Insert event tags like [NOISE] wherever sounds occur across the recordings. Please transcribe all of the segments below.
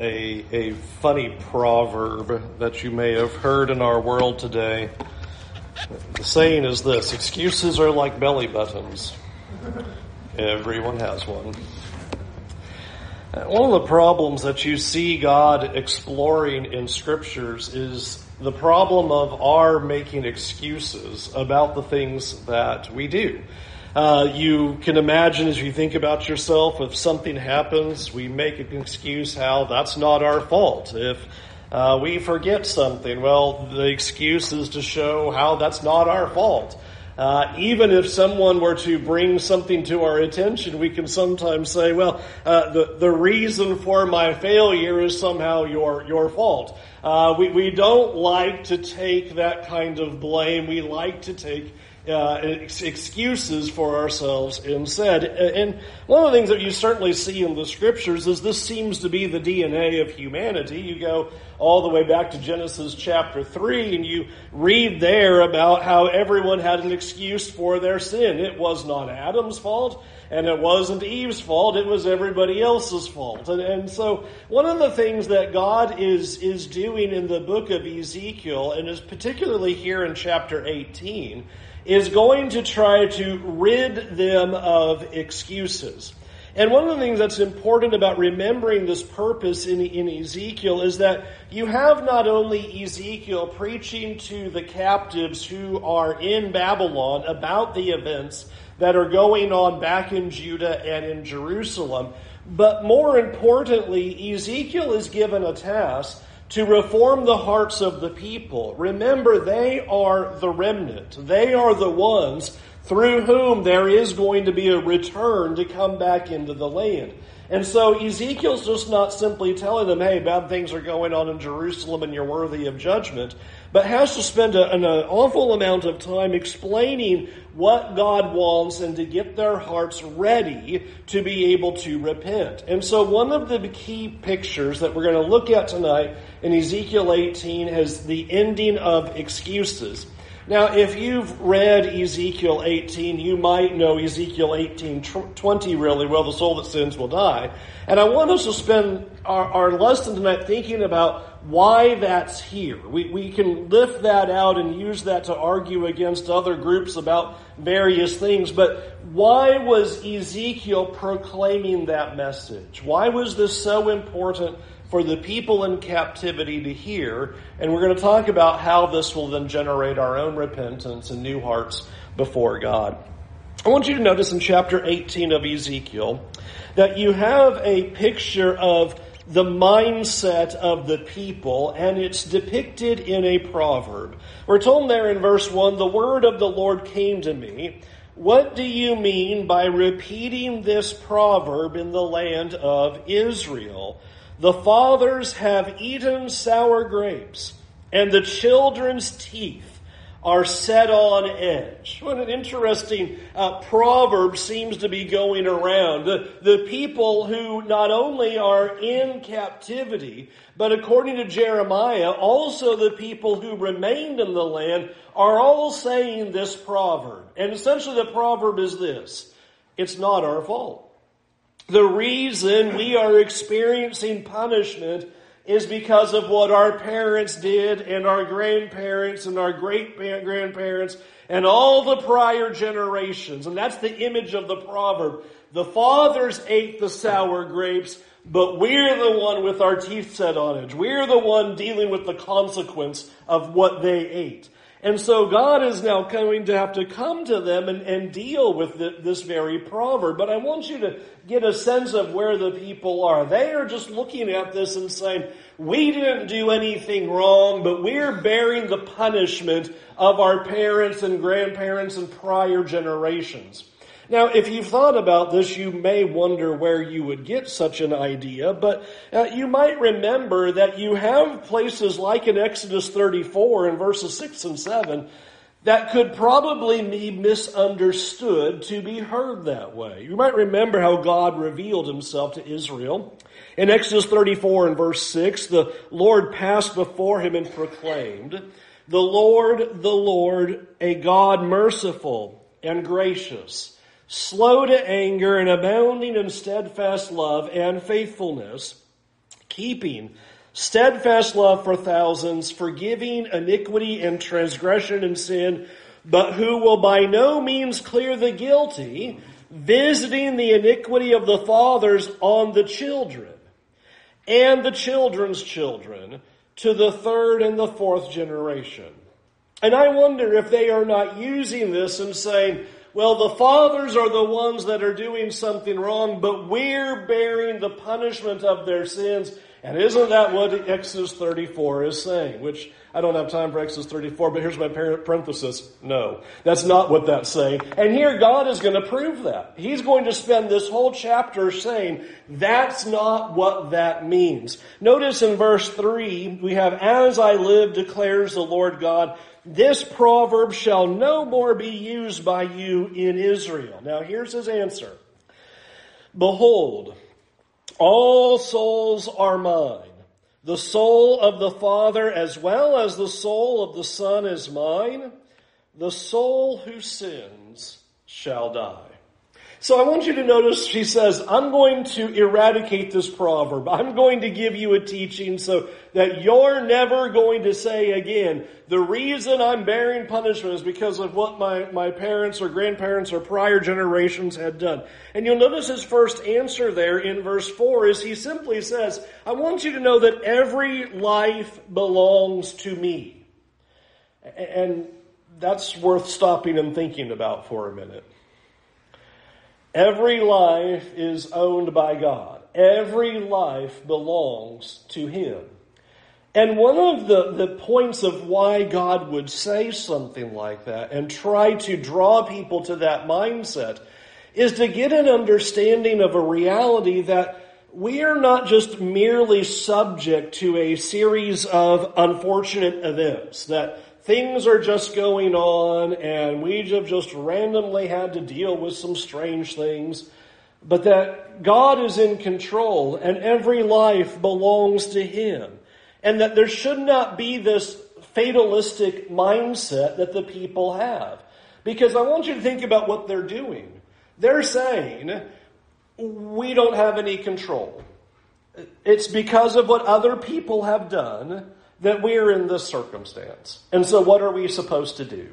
a, a funny proverb that you may have heard in our world today. The saying is this excuses are like belly buttons. Everyone has one. One of the problems that you see God exploring in scriptures is the problem of our making excuses about the things that we do. Uh, you can imagine as you think about yourself, if something happens, we make an excuse how that's not our fault. If uh, we forget something, well, the excuse is to show how that's not our fault. Uh, even if someone were to bring something to our attention, we can sometimes say, well, uh, the, the reason for my failure is somehow your, your fault. Uh, we, we don't like to take that kind of blame. We like to take uh, excuses for ourselves instead. And one of the things that you certainly see in the scriptures is this seems to be the DNA of humanity. You go all the way back to Genesis chapter 3 and you read there about how everyone had an excuse for their sin. It was not Adam's fault and it wasn't Eve's fault, it was everybody else's fault. And, and so one of the things that God is, is doing in the book of Ezekiel, and is particularly here in chapter 18, is going to try to rid them of excuses. And one of the things that's important about remembering this purpose in, in Ezekiel is that you have not only Ezekiel preaching to the captives who are in Babylon about the events that are going on back in Judah and in Jerusalem, but more importantly, Ezekiel is given a task to reform the hearts of the people. Remember, they are the remnant. They are the ones through whom there is going to be a return to come back into the land. And so Ezekiel's just not simply telling them, hey, bad things are going on in Jerusalem and you're worthy of judgment, but has to spend a, an awful amount of time explaining what God wants and to get their hearts ready to be able to repent. And so one of the key pictures that we're going to look at tonight in Ezekiel 18 is the ending of excuses. Now, if you've read Ezekiel 18, you might know Ezekiel 18 20 really well. The soul that sins will die. And I want us to spend our, our lesson tonight thinking about why that's here. We, we can lift that out and use that to argue against other groups about various things. But why was Ezekiel proclaiming that message? Why was this so important for the people in captivity to hear. And we're going to talk about how this will then generate our own repentance and new hearts before God. I want you to notice in chapter 18 of Ezekiel that you have a picture of the mindset of the people, and it's depicted in a proverb. We're told there in verse 1 the word of the Lord came to me. What do you mean by repeating this proverb in the land of Israel? The fathers have eaten sour grapes, and the children's teeth are set on edge. What an interesting uh, proverb seems to be going around. The, the people who not only are in captivity, but according to Jeremiah, also the people who remained in the land are all saying this proverb. And essentially the proverb is this. It's not our fault. The reason we are experiencing punishment is because of what our parents did and our grandparents and our great grandparents and all the prior generations. And that's the image of the proverb. The fathers ate the sour grapes, but we're the one with our teeth set on edge. We're the one dealing with the consequence of what they ate. And so God is now going to have to come to them and, and deal with the, this very proverb. But I want you to get a sense of where the people are. They are just looking at this and saying, we didn't do anything wrong, but we're bearing the punishment of our parents and grandparents and prior generations. Now, if you've thought about this, you may wonder where you would get such an idea, but uh, you might remember that you have places like in Exodus 34 in verses 6 and 7 that could probably be misunderstood to be heard that way. You might remember how God revealed himself to Israel. In Exodus 34 and verse 6, the Lord passed before him and proclaimed, The Lord, the Lord, a God merciful and gracious slow to anger and abounding in steadfast love and faithfulness, keeping steadfast love for thousands, forgiving iniquity and transgression and sin, but who will by no means clear the guilty, visiting the iniquity of the fathers on the children and the children's children to the third and the fourth generation. And I wonder if they are not using this and saying, well, the fathers are the ones that are doing something wrong, but we're bearing the punishment of their sins. And isn't that what Exodus 34 is saying? Which I don't have time for Exodus 34, but here's my parenthesis. No, that's not what that's saying. And here God is going to prove that. He's going to spend this whole chapter saying that's not what that means. Notice in verse 3, we have, As I live, declares the Lord God, this proverb shall no more be used by you in Israel. Now here's his answer. Behold, all souls are mine. The soul of the Father as well as the soul of the Son is mine. The soul who sins shall die. So I want you to notice she says, I'm going to eradicate this proverb. I'm going to give you a teaching so that you're never going to say again, the reason I'm bearing punishment is because of what my, my parents or grandparents or prior generations had done. And you'll notice his first answer there in verse 4 is he simply says, I want you to know that every life belongs to me. And that's worth stopping and thinking about for a minute. Every life is owned by God. Every life belongs to Him. And one of the, the points of why God would say something like that and try to draw people to that mindset is to get an understanding of a reality that we are not just merely subject to a series of unfortunate events, that things are just going on and we have just randomly had to deal with some strange things, but that God is in control and every life belongs to Him. And that there should not be this fatalistic mindset that the people have. Because I want you to think about what they're doing. They're saying, we don't have any control. It's because of what other people have done that we're in this circumstance. And so what are we supposed to do?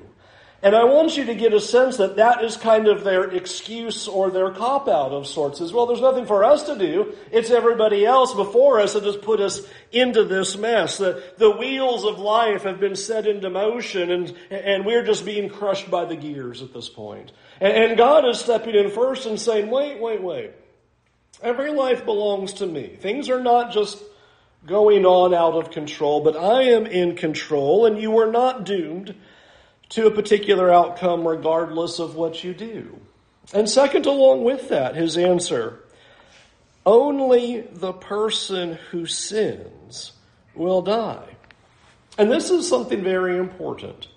And I want you to get a sense that that is kind of their excuse or their cop out of sorts as well. There's nothing for us to do. It's everybody else before us that has put us into this mess. The, the wheels of life have been set into motion and, and we're just being crushed by the gears at this point. And, and God is stepping in first and saying, wait, wait, wait. Every life belongs to me. Things are not just going on out of control, but I am in control and you are not doomed to a particular outcome regardless of what you do. And second, along with that, his answer, only the person who sins will die. And this is something very important.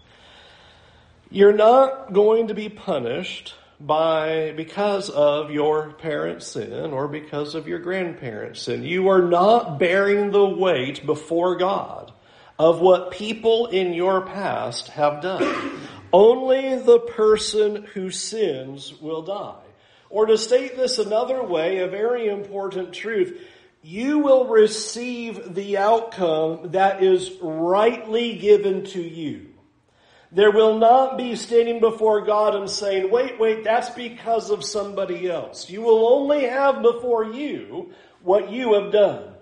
You're not going to be punished by because of your parents' sin or because of your grandparents' sin. You are not bearing the weight before God of what people in your past have done. Only the person who sins will die. Or to state this another way, a very important truth, you will receive the outcome that is rightly given to you. There will not be standing before God and saying, wait, wait, that's because of somebody else. You will only have before you what you have done.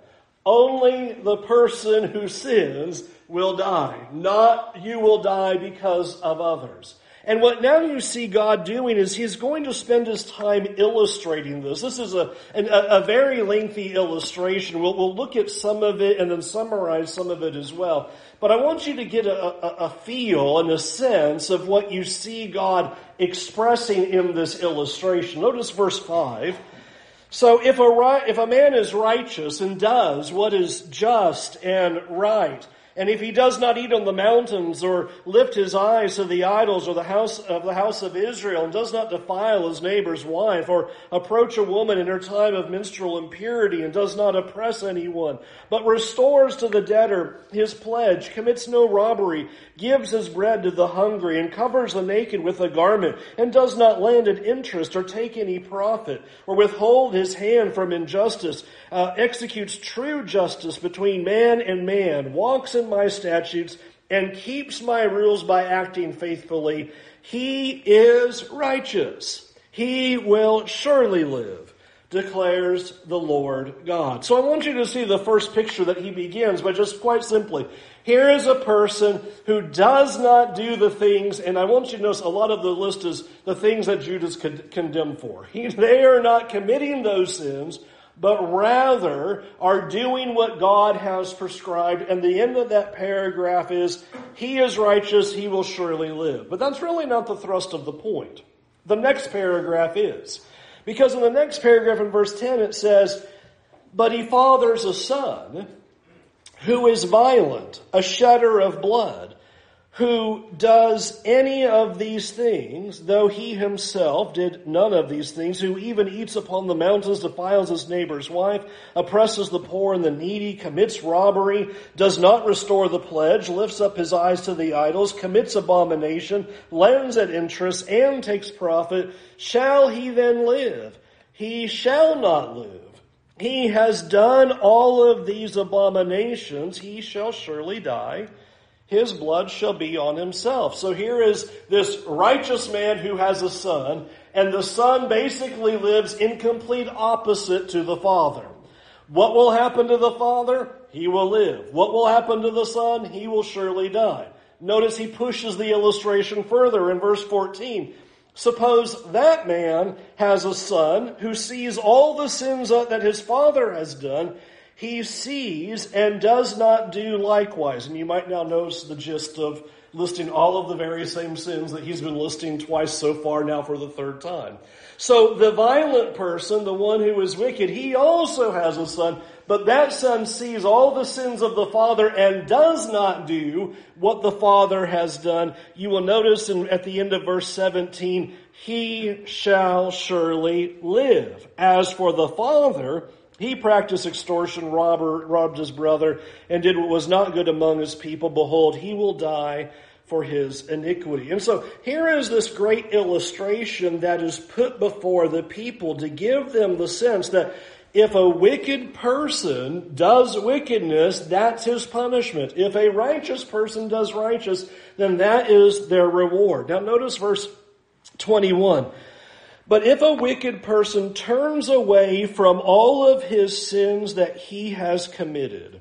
Only the person who sins will die. Not you will die because of others. And what now you see God doing is He's going to spend His time illustrating this. This is a, a, a very lengthy illustration. We'll, we'll, look at some of it and then summarize some of it as well. But I want you to get a, a, a feel and a sense of what you see God expressing in this illustration. Notice verse 5. So if a, if a man is righteous and does what is just and right, And if he does not eat on the mountains or lift his eyes to the idols or the house of the house of Israel and does not defile his neighbor's wife or approach a woman in her time of menstrual impurity and does not oppress anyone, but restores to the debtor his pledge, commits no robbery, gives his bread to the hungry and covers the naked with a garment and does not lend at interest or take any profit or withhold his hand from injustice, uh, executes true justice between man and man, walks in my statutes, and keeps my rules by acting faithfully, he is righteous. He will surely live, declares the Lord God. So I want you to see the first picture that he begins by just quite simply. Here is a person who does not do the things, and I want you to notice a lot of the list is the things that Judah's could condemn for. He, [LAUGHS] they are not committing those sins, but rather are doing what God has prescribed. And the end of that paragraph is, He is righteous, He will surely live. But that's really not the thrust of the point. The next paragraph is. Because in the next paragraph in verse 10 it says, But he fathers a son who is violent, a shedder of blood, who does any of these things, though he himself did none of these things, who even eats upon the mountains, defiles his neighbor's wife, oppresses the poor and the needy, commits robbery, does not restore the pledge, lifts up his eyes to the idols, commits abomination, lends at interest, and takes profit, shall he then live? He shall not live. He has done all of these abominations, he shall surely die his blood shall be on himself. So here is this righteous man who has a son, and the son basically lives in complete opposite to the father. What will happen to the father? He will live. What will happen to the son? He will surely die. Notice he pushes the illustration further in verse 14. Suppose that man has a son who sees all the sins that his father has done he sees and does not do likewise. And you might now notice the gist of listing all of the very same sins that he's been listing twice so far now for the third time. So the violent person, the one who is wicked, he also has a son, but that son sees all the sins of the father and does not do what the father has done. You will notice in, at the end of verse 17, he shall surely live. As for the father, he practiced extortion, robber, robbed his brother, and did what was not good among his people. Behold, he will die for his iniquity. And so here is this great illustration that is put before the people to give them the sense that if a wicked person does wickedness, that's his punishment. If a righteous person does righteous, then that is their reward. Now notice verse 21. But if a wicked person turns away from all of his sins that he has committed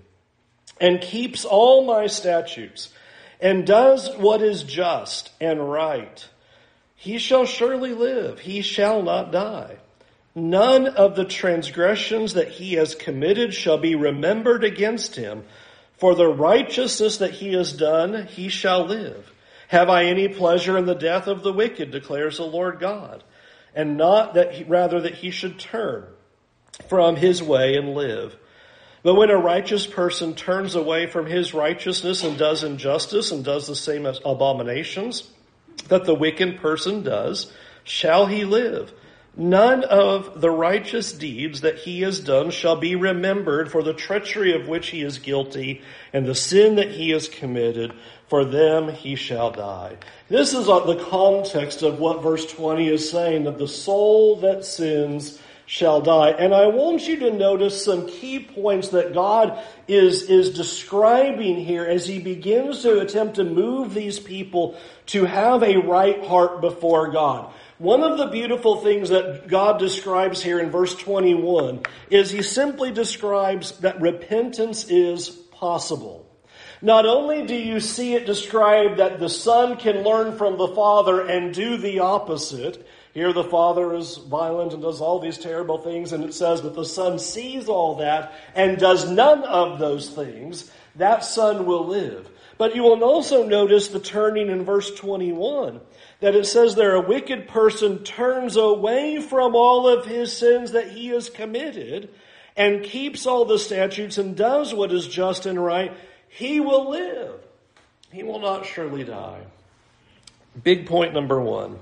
and keeps all my statutes and does what is just and right, he shall surely live. He shall not die. None of the transgressions that he has committed shall be remembered against him. For the righteousness that he has done, he shall live. Have I any pleasure in the death of the wicked, declares the Lord God and not that he, rather that he should turn from his way and live. But when a righteous person turns away from his righteousness and does injustice and does the same abominations that the wicked person does, shall he live? None of the righteous deeds that he has done shall be remembered for the treachery of which he is guilty and the sin that he has committed for them he shall die. This is uh, the context of what verse 20 is saying, that the soul that sins shall die. And I want you to notice some key points that God is, is describing here as he begins to attempt to move these people to have a right heart before God. One of the beautiful things that God describes here in verse 21 is he simply describes that repentance is possible. Not only do you see it described that the son can learn from the father and do the opposite. Here the father is violent and does all these terrible things and it says that the son sees all that and does none of those things. That son will live. But you will also notice the turning in verse 21 that it says there a wicked person turns away from all of his sins that he has committed and keeps all the statutes and does what is just and right he will live. He will not surely die. Big point number one.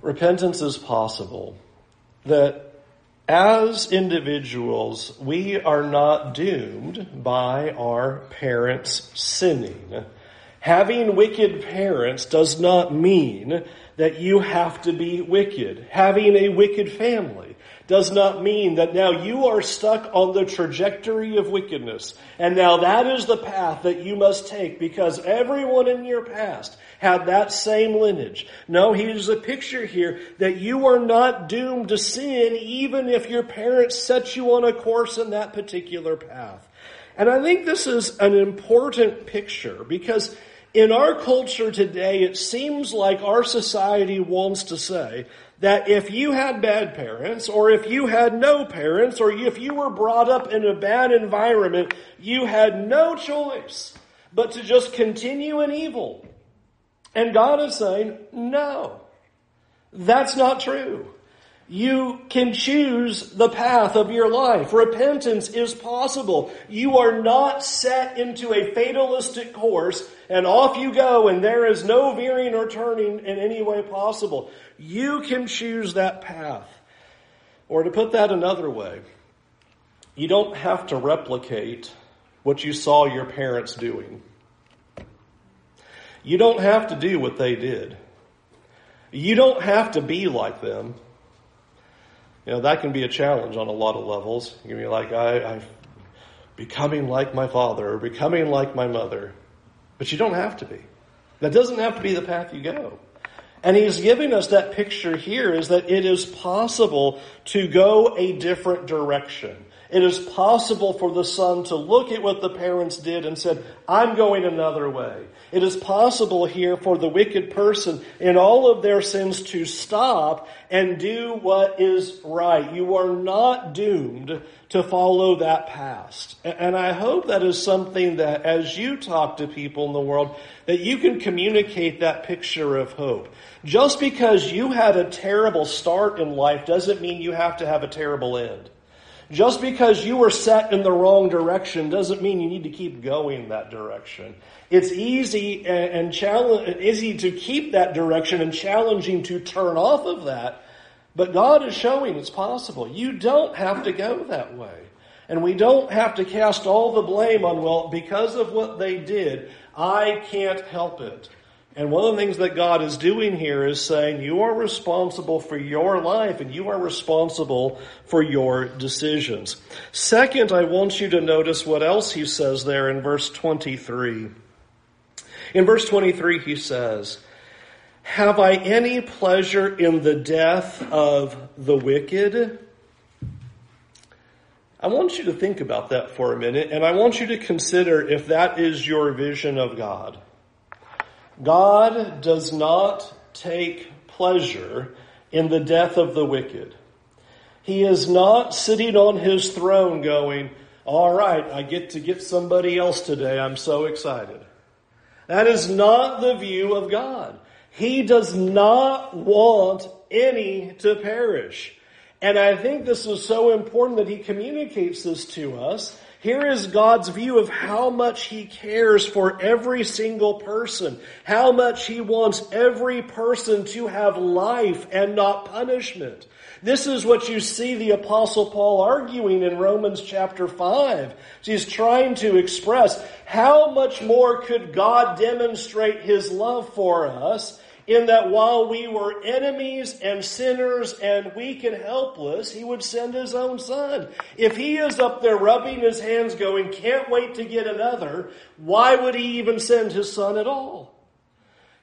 Repentance is possible. That as individuals, we are not doomed by our parents sinning. Having wicked parents does not mean that you have to be wicked. Having a wicked family does not mean that now you are stuck on the trajectory of wickedness. And now that is the path that you must take because everyone in your past had that same lineage. No, here's a picture here that you are not doomed to sin even if your parents set you on a course in that particular path. And I think this is an important picture because in our culture today, it seems like our society wants to say that if you had bad parents, or if you had no parents, or if you were brought up in a bad environment, you had no choice but to just continue in evil. And God is saying, no, that's not true. You can choose the path of your life. Repentance is possible. You are not set into a fatalistic course and off you go and there is no veering or turning in any way possible. You can choose that path. Or to put that another way, you don't have to replicate what you saw your parents doing. You don't have to do what they did. You don't have to be like them. You know, that can be a challenge on a lot of levels. You can be like, I, I'm becoming like my father or becoming like my mother. But you don't have to be. That doesn't have to be the path you go. And he's giving us that picture here is that it is possible to go a different direction. It is possible for the son to look at what the parents did and said, I'm going another way. It is possible here for the wicked person in all of their sins to stop and do what is right. You are not doomed to follow that past. And I hope that is something that as you talk to people in the world, that you can communicate that picture of hope. Just because you had a terrible start in life doesn't mean you have to have a terrible end. Just because you were set in the wrong direction doesn't mean you need to keep going that direction. It's easy and challenge, easy to keep that direction and challenging to turn off of that. But God is showing it's possible. You don't have to go that way. And we don't have to cast all the blame on, well, because of what they did, I can't help it. And one of the things that God is doing here is saying you are responsible for your life and you are responsible for your decisions. Second, I want you to notice what else he says there in verse 23. In verse 23, he says, Have I any pleasure in the death of the wicked? I want you to think about that for a minute, and I want you to consider if that is your vision of God. God does not take pleasure in the death of the wicked. He is not sitting on his throne going, all right, I get to get somebody else today. I'm so excited. That is not the view of God. He does not want any to perish. And I think this is so important that he communicates this to us here is God's view of how much He cares for every single person, how much He wants every person to have life and not punishment. This is what you see the apostle Paul arguing in Romans chapter 5. He's trying to express how much more could God demonstrate His love for us in that while we were enemies and sinners and weak and helpless, he would send his own son. If he is up there rubbing his hands going, can't wait to get another, why would he even send his son at all?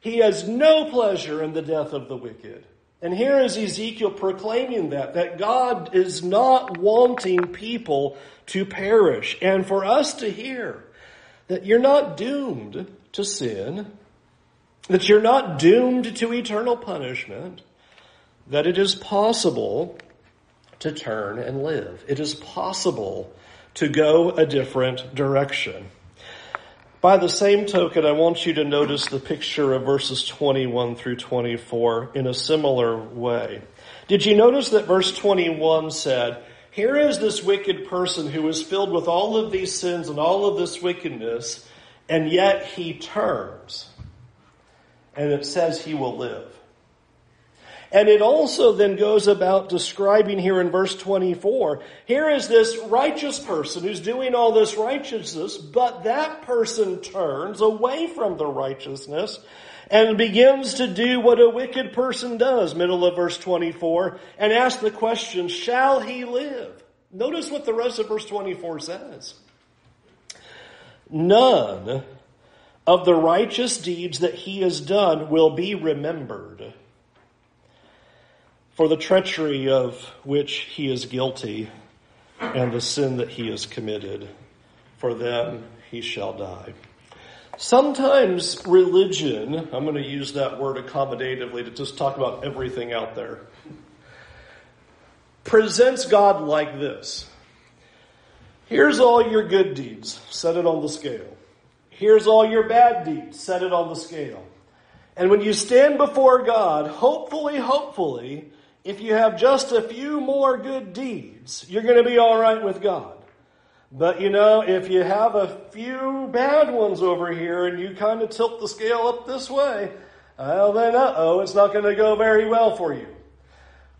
He has no pleasure in the death of the wicked. And here is Ezekiel proclaiming that, that God is not wanting people to perish. And for us to hear that you're not doomed to sin, that you're not doomed to eternal punishment, that it is possible to turn and live. It is possible to go a different direction. By the same token, I want you to notice the picture of verses 21 through 24 in a similar way. Did you notice that verse 21 said, Here is this wicked person who is filled with all of these sins and all of this wickedness, and yet he turns. And it says he will live. And it also then goes about describing here in verse 24. Here is this righteous person who's doing all this righteousness, but that person turns away from the righteousness and begins to do what a wicked person does, middle of verse 24, and asks the question, shall he live? Notice what the rest of verse 24 says. None of the righteous deeds that he has done will be remembered for the treachery of which he is guilty and the sin that he has committed. For them he shall die. Sometimes religion, I'm going to use that word accommodatively to just talk about everything out there, presents God like this. Here's all your good deeds, set it on the scale. Here's all your bad deeds, set it on the scale. And when you stand before God, hopefully, hopefully, if you have just a few more good deeds, you're going to be all right with God. But you know, if you have a few bad ones over here and you kind of tilt the scale up this way, well then uh oh, it's not going to go very well for you.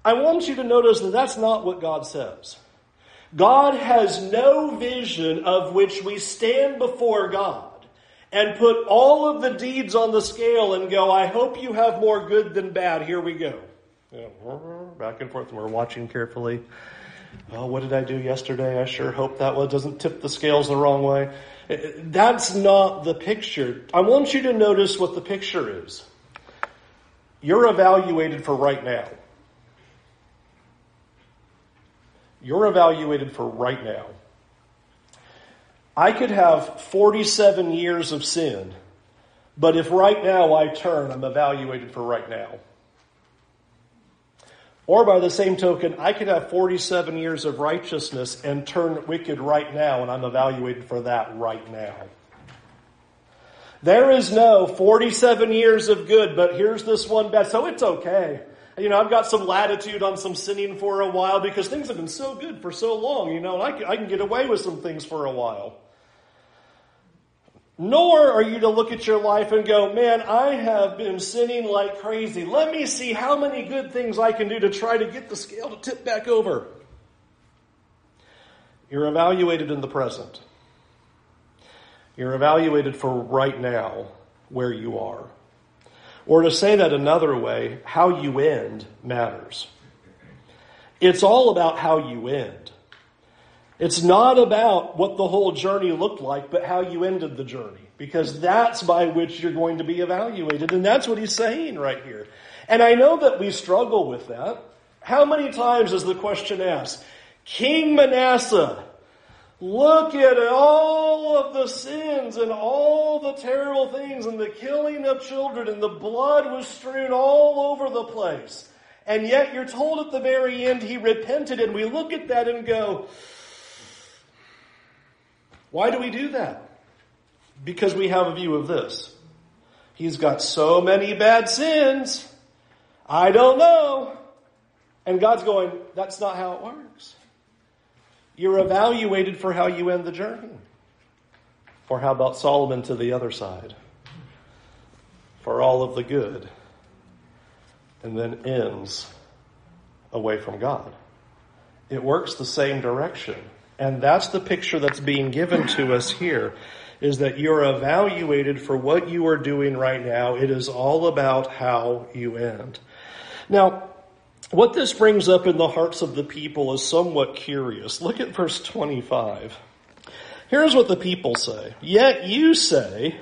I want you to notice that that's not what God says. God has no vision of which we stand before God and put all of the deeds on the scale and go, I hope you have more good than bad. Here we go. back and forth. We're watching carefully. Oh, what did I do yesterday? I sure hope that one doesn't tip the scales the wrong way. Eh, eh, that's not the picture. I want you to notice what the picture is. You're evaluated for right now. You're evaluated for right now. I could have 47 years of sin, but if right now I turn, I'm evaluated for right now. Or by the same token, I could have 47 years of righteousness and turn wicked right now, and I'm evaluated for that right now. There is no 47 years of good, but here's this one bad, so it's okay. You know, I've got some latitude on some sinning for a while because things have been so good for so long, you know, and I can, I can get away with some things for a while. Nor are you to look at your life and go, man, I have been sinning like crazy. Let me see how many good things I can do to try to get the scale to tip back over. You're evaluated in the present. You're evaluated for right now where you are. Or to say that another way, how you end matters. It's all about how you end. It's not about what the whole journey looked like, but how you ended the journey. Because that's by which you're going to be evaluated. And that's what he's saying right here. And I know that we struggle with that. How many times is the question asked? King Manasseh, look at all of the sins and all the terrible things and the killing of children and the blood was strewn all over the place. And yet you're told at the very end he repented and we look at that and go, why do we do that? Because we have a view of this. He's got so many bad sins. I don't know. And God's going, that's not how it works. You're evaluated for how you end the journey. Or how about Solomon to the other side? For all of the good. And then ends away from God. It works the same direction. And that's the picture that's being given to us here is that you're evaluated for what you are doing right now. It is all about how you end. Now, what this brings up in the hearts of the people is somewhat curious. Look at verse 25. Here's what the people say. Yet you say,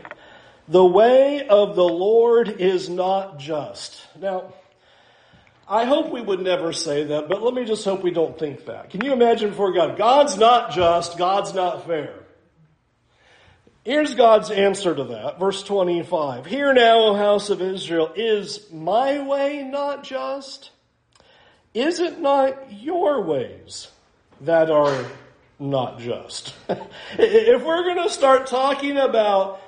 the way of the Lord is not just. Now, I hope we would never say that, but let me just hope we don't think that. Can you imagine before God? God's not just, God's not fair. Here's God's answer to that. Verse 25. Hear now, O house of Israel, is my way not just? Is it not your ways that are not just? [LAUGHS] if we're going to start talking about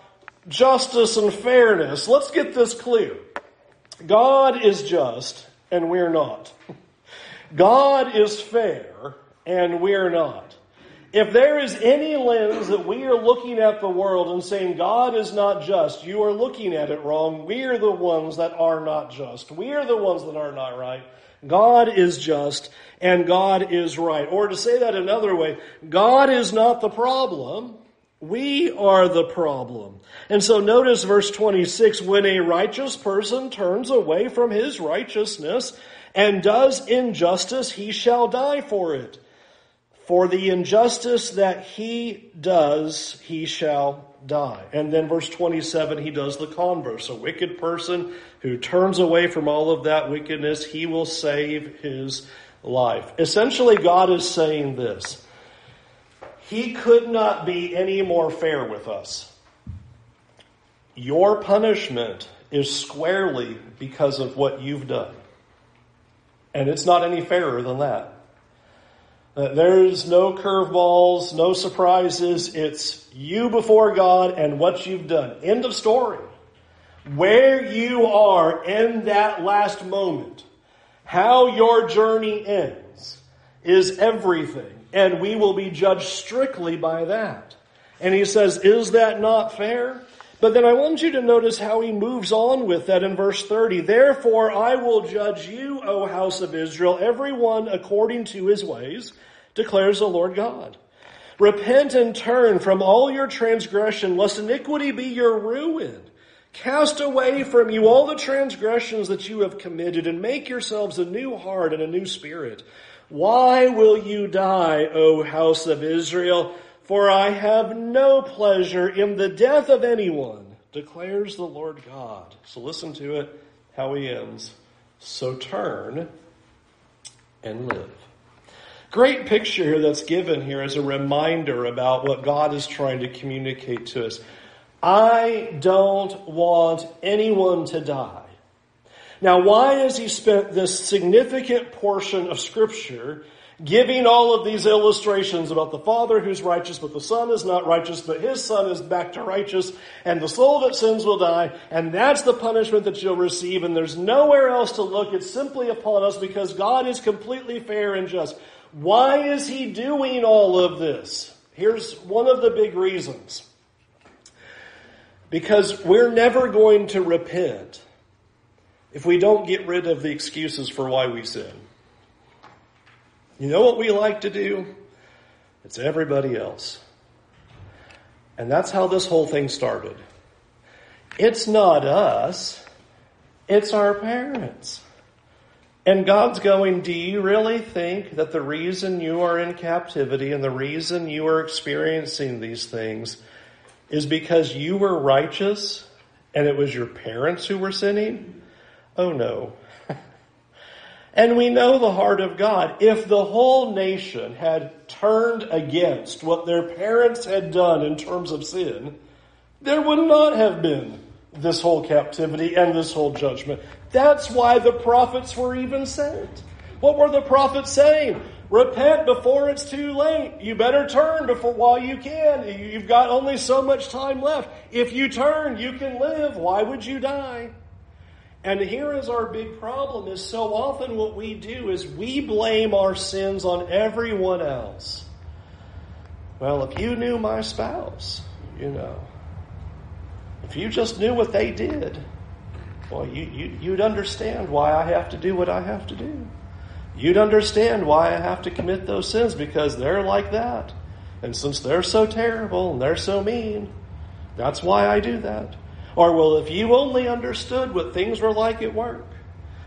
justice and fairness, let's get this clear. God is just and we're not. God is fair and we're not. If there is any lens that we are looking at the world and saying God is not just, you are looking at it wrong. We are the ones that are not just. We are the ones that are not right. God is just and God is right. Or to say that another way, God is not the problem. We are the problem. And so notice verse 26, when a righteous person turns away from his righteousness and does injustice, he shall die for it. For the injustice that he does, he shall die. And then verse 27, he does the converse. A wicked person who turns away from all of that wickedness, he will save his life. Essentially, God is saying this. He could not be any more fair with us. Your punishment is squarely because of what you've done. And it's not any fairer than that. Uh, there's no curveballs, no surprises. It's you before God and what you've done. End of story. Where you are in that last moment, how your journey ends, is everything. And we will be judged strictly by that. And he says, Is that not fair? But then I want you to notice how he moves on with that in verse 30. Therefore I will judge you, O house of Israel, everyone according to his ways, declares the Lord God. Repent and turn from all your transgression, lest iniquity be your ruin. Cast away from you all the transgressions that you have committed and make yourselves a new heart and a new spirit. Why will you die, O house of Israel? For I have no pleasure in the death of anyone, declares the Lord God. So listen to it, how he ends. So turn and live. Great picture here that's given here as a reminder about what God is trying to communicate to us. I don't want anyone to die. Now, why has he spent this significant portion of scripture giving all of these illustrations about the Father who's righteous, but the Son is not righteous, but his Son is back to righteous, and the soul that sins will die, and that's the punishment that you'll receive, and there's nowhere else to look. It's simply upon us because God is completely fair and just. Why is he doing all of this? Here's one of the big reasons. Because we're never going to repent if we don't get rid of the excuses for why we sin. You know what we like to do? It's everybody else. And that's how this whole thing started. It's not us, it's our parents. And God's going, do you really think that the reason you are in captivity and the reason you are experiencing these things is because you were righteous and it was your parents who were sinning? Oh no. [LAUGHS] and we know the heart of God. If the whole nation had turned against what their parents had done in terms of sin, there would not have been this whole captivity and this whole judgment. That's why the prophets were even sent. What were the prophets saying? Repent before it's too late. You better turn before while you can. You've got only so much time left. If you turn, you can live. Why would you die? And here is our big problem is so often what we do is we blame our sins on everyone else. Well, if you knew my spouse, you know, if you just knew what they did, well, you, you, you'd understand why I have to do what I have to do. You'd understand why I have to commit those sins because they're like that. And since they're so terrible and they're so mean, that's why I do that. Or, well, if you only understood what things were like at work,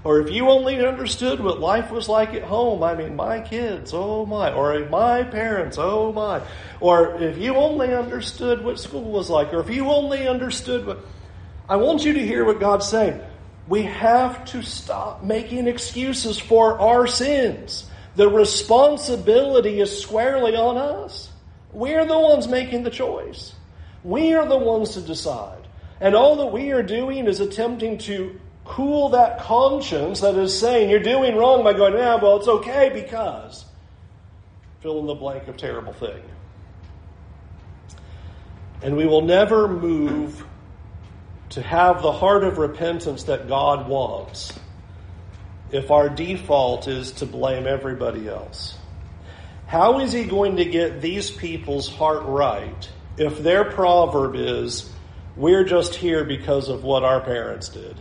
or if you only understood what life was like at home, I mean, my kids, oh my, or my parents, oh my, or if you only understood what school was like, or if you only understood what. I want you to hear what God's saying. We have to stop making excuses for our sins. The responsibility is squarely on us. We're the ones making the choice. We are the ones to decide. And all that we are doing is attempting to cool that conscience that is saying you're doing wrong by going, yeah, well, it's okay because fill in the blank of terrible thing. And we will never move to have the heart of repentance that God wants if our default is to blame everybody else. How is he going to get these people's heart right if their proverb is, we're just here because of what our parents did?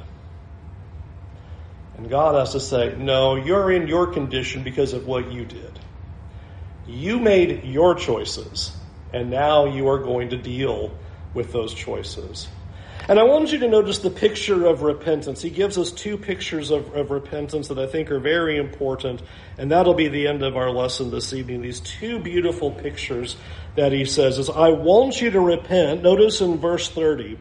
And God has to say, no, you're in your condition because of what you did. You made your choices, and now you are going to deal with those choices. And I want you to notice the picture of repentance. He gives us two pictures of, of, repentance that I think are very important, and that'll be the end of our lesson this evening. These two beautiful pictures that he says is, I want you to repent. Notice in verse 30,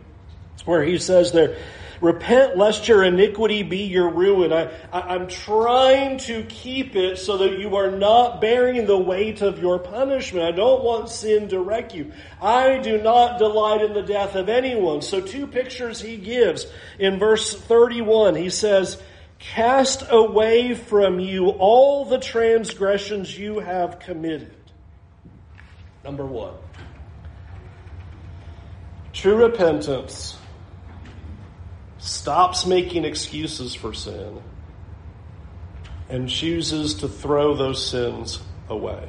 where he says there, Repent lest your iniquity be your ruin. I, I, am trying to keep it so that you are not bearing the weight of your punishment. I don't want sin to wreck you. I do not delight in the death of anyone. So two pictures he gives. In verse 31, he says, Cast away from you all the transgressions you have committed. Number one. True repentance stops making excuses for sin and chooses to throw those sins away.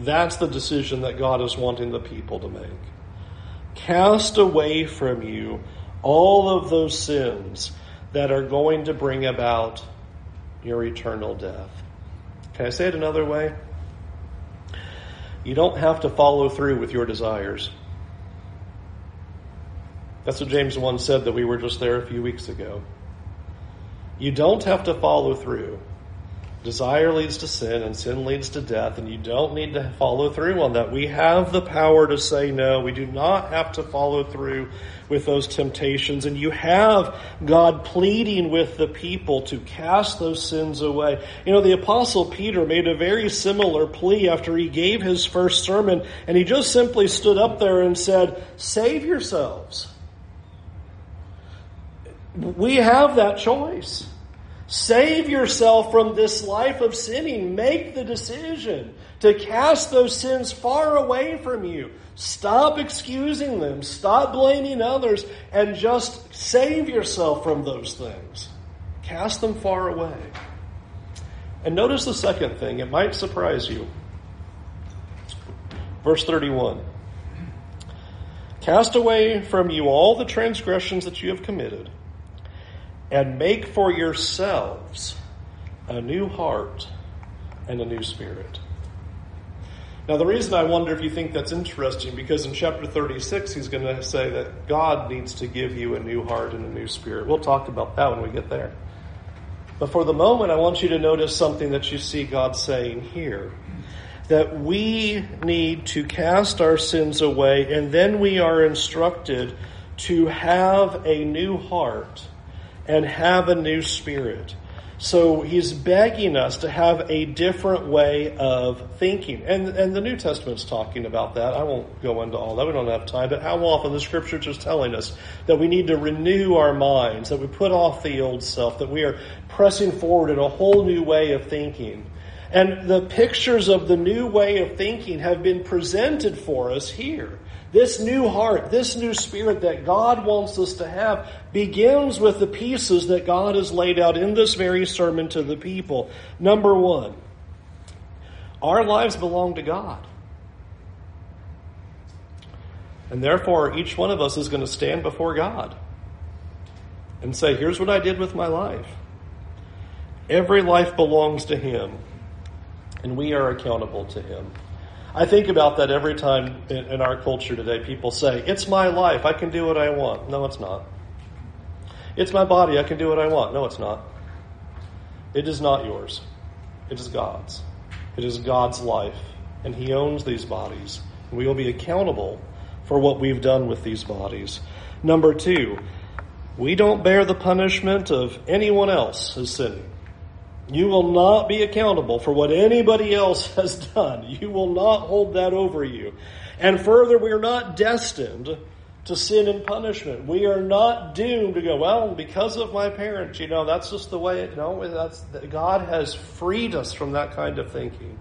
That's the decision that God is wanting the people to make. Cast away from you all of those sins that are going to bring about your eternal death. Can I say it another way? You don't have to follow through with your desires. That's what James 1 said that we were just there a few weeks ago. You don't have to follow through. Desire leads to sin, and sin leads to death, and you don't need to follow through on that. We have the power to say no. We do not have to follow through with those temptations, and you have God pleading with the people to cast those sins away. You know, the Apostle Peter made a very similar plea after he gave his first sermon, and he just simply stood up there and said, Save yourselves. We have that choice. Save yourself from this life of sinning. Make the decision to cast those sins far away from you. Stop excusing them. Stop blaming others and just save yourself from those things. Cast them far away. And notice the second thing. It might surprise you. Verse 31. Cast away from you all the transgressions that you have committed and make for yourselves a new heart and a new spirit. Now, the reason I wonder if you think that's interesting, because in chapter 36, he's going to say that God needs to give you a new heart and a new spirit. We'll talk about that when we get there. But for the moment, I want you to notice something that you see God saying here. That we need to cast our sins away, and then we are instructed to have a new heart and have a new spirit. So he's begging us to have a different way of thinking. And, and the New Testament's talking about that. I won't go into all that. We don't have time. But how often the scriptures is telling us that we need to renew our minds, that we put off the old self, that we are pressing forward in a whole new way of thinking. And the pictures of the new way of thinking have been presented for us here. This new heart, this new spirit that God wants us to have begins with the pieces that God has laid out in this very sermon to the people. Number one, our lives belong to God. And therefore, each one of us is going to stand before God and say, Here's what I did with my life. Every life belongs to Him, and we are accountable to Him. I think about that every time in, in, our culture today. People say, It's my life. I can do what I want. No, it's not. It's my body. I can do what I want. No, it's not. It is not yours. It is God's. It is God's life. And He owns these bodies. We will be accountable for what we've done with these bodies. Number two, we don't bear the punishment of anyone else as sinning. You will not be accountable for what anybody else [LAUGHS] has done. You will not hold that over you. And further, we are not destined to sin and punishment. We are not doomed to go, well, because of my parents, you know, that's just the way it, no, that's, God has freed us from that kind of thinking.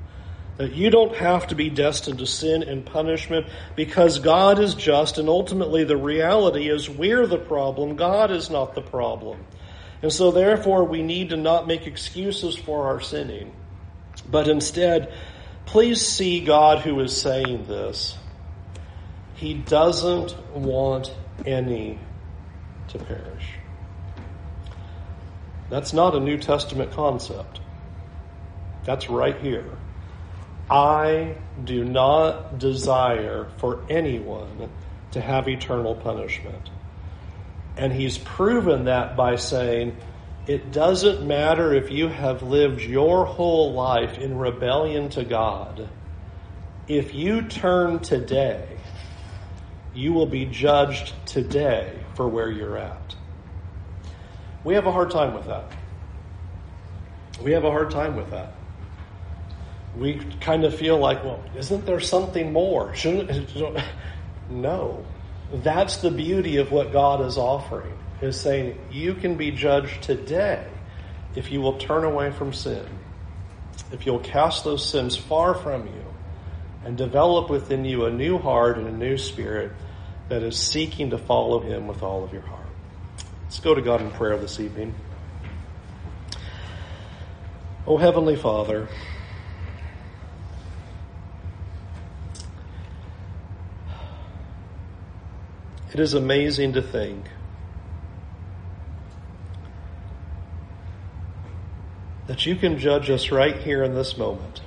That you don't have to be destined to sin and punishment because God is just and ultimately the reality is we're the problem. God is not the problem. And so, therefore, we need to not make excuses for our sinning, but instead Please see God who is saying this. He doesn't want any to perish. That's not a New Testament concept. That's right here. I do not desire for anyone to have eternal punishment. And he's proven that by saying, it doesn't matter if you have lived your whole life in rebellion to God. If you turn today, you will be judged today for where you're at. We have a hard time with that. We have a hard time with that. We kind of feel like, well, isn't there something more? Shouldn't [LAUGHS] no. That's the beauty of what God is offering. Is saying you can be judged today if you will turn away from sin. If you'll cast those sins far from you and develop within you a new heart and a new spirit that is seeking to follow him with all of your heart. Let's go to God in prayer this evening. Oh, Heavenly Father, it is amazing to think that you can judge us right here in this moment.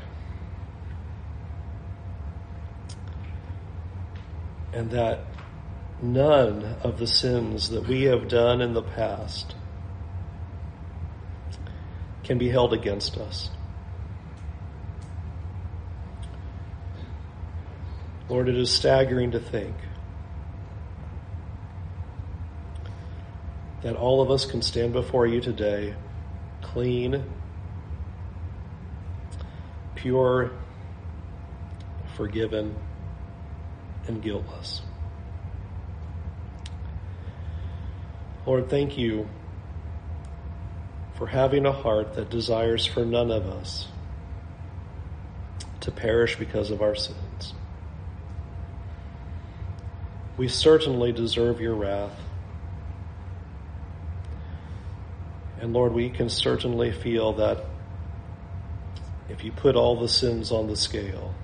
And that none of the sins that we have done in the past can be held against us. Lord, it is staggering to think that all of us can stand before you today clean, pure, forgiven, and guiltless. Lord, thank you for having a heart that desires for none of us to perish because of our sins. We certainly deserve your wrath. And Lord, we can certainly feel that if you put all the sins on the scale,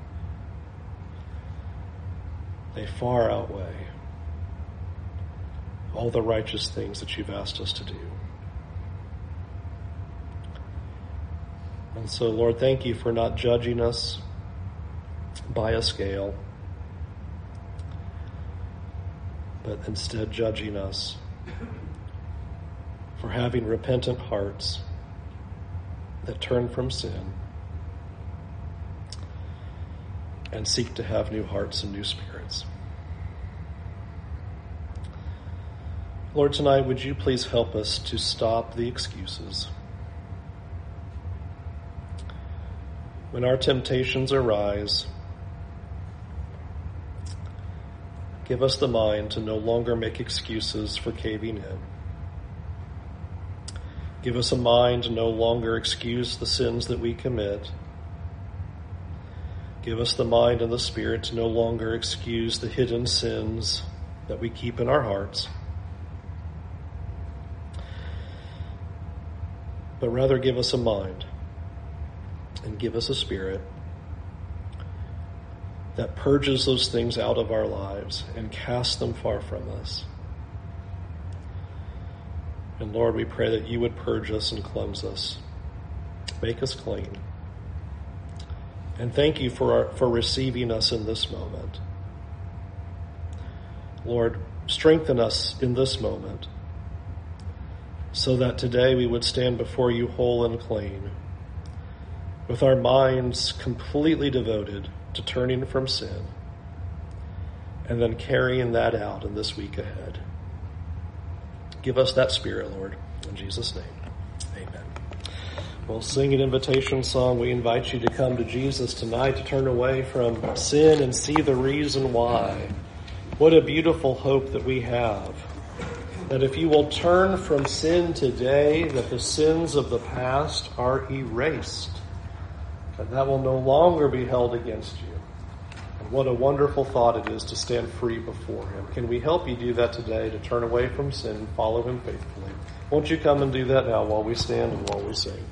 they far outweigh all the righteous things that you've asked us to do. And so, Lord, thank you for not judging us by a scale, but instead judging us for having repentant hearts that turn from sin and seek to have new hearts and new spirits. Lord, tonight, would you please help us to stop the excuses? When our temptations arise, give us the mind to no longer make excuses for caving in. Give us a mind to no longer excuse the sins that we commit. Give us the mind and the spirit to no longer excuse the hidden sins that we keep in our hearts. but rather give us a mind and give us a spirit that purges those things out of our lives and casts them far from us. And Lord, we pray that you would purge us and cleanse us, make us clean. And thank you for, our, for receiving us in this moment. Lord, strengthen us in this moment so that today we would stand before you whole and clean, with our minds completely devoted to turning from sin, and then carrying that out in this week ahead. Give us that spirit, Lord, in Jesus' name. Amen. We'll sing an invitation song. We invite you to come to Jesus tonight to turn away from sin and see the reason why. What a beautiful hope that we have that if you will turn from sin today, that the sins of the past are erased, and that will no longer be held against you. What a wonderful thought it is to stand free before Him. Can we help you do that today, to turn away from sin and follow Him faithfully? Won't you come and do that now while we stand and while we sing?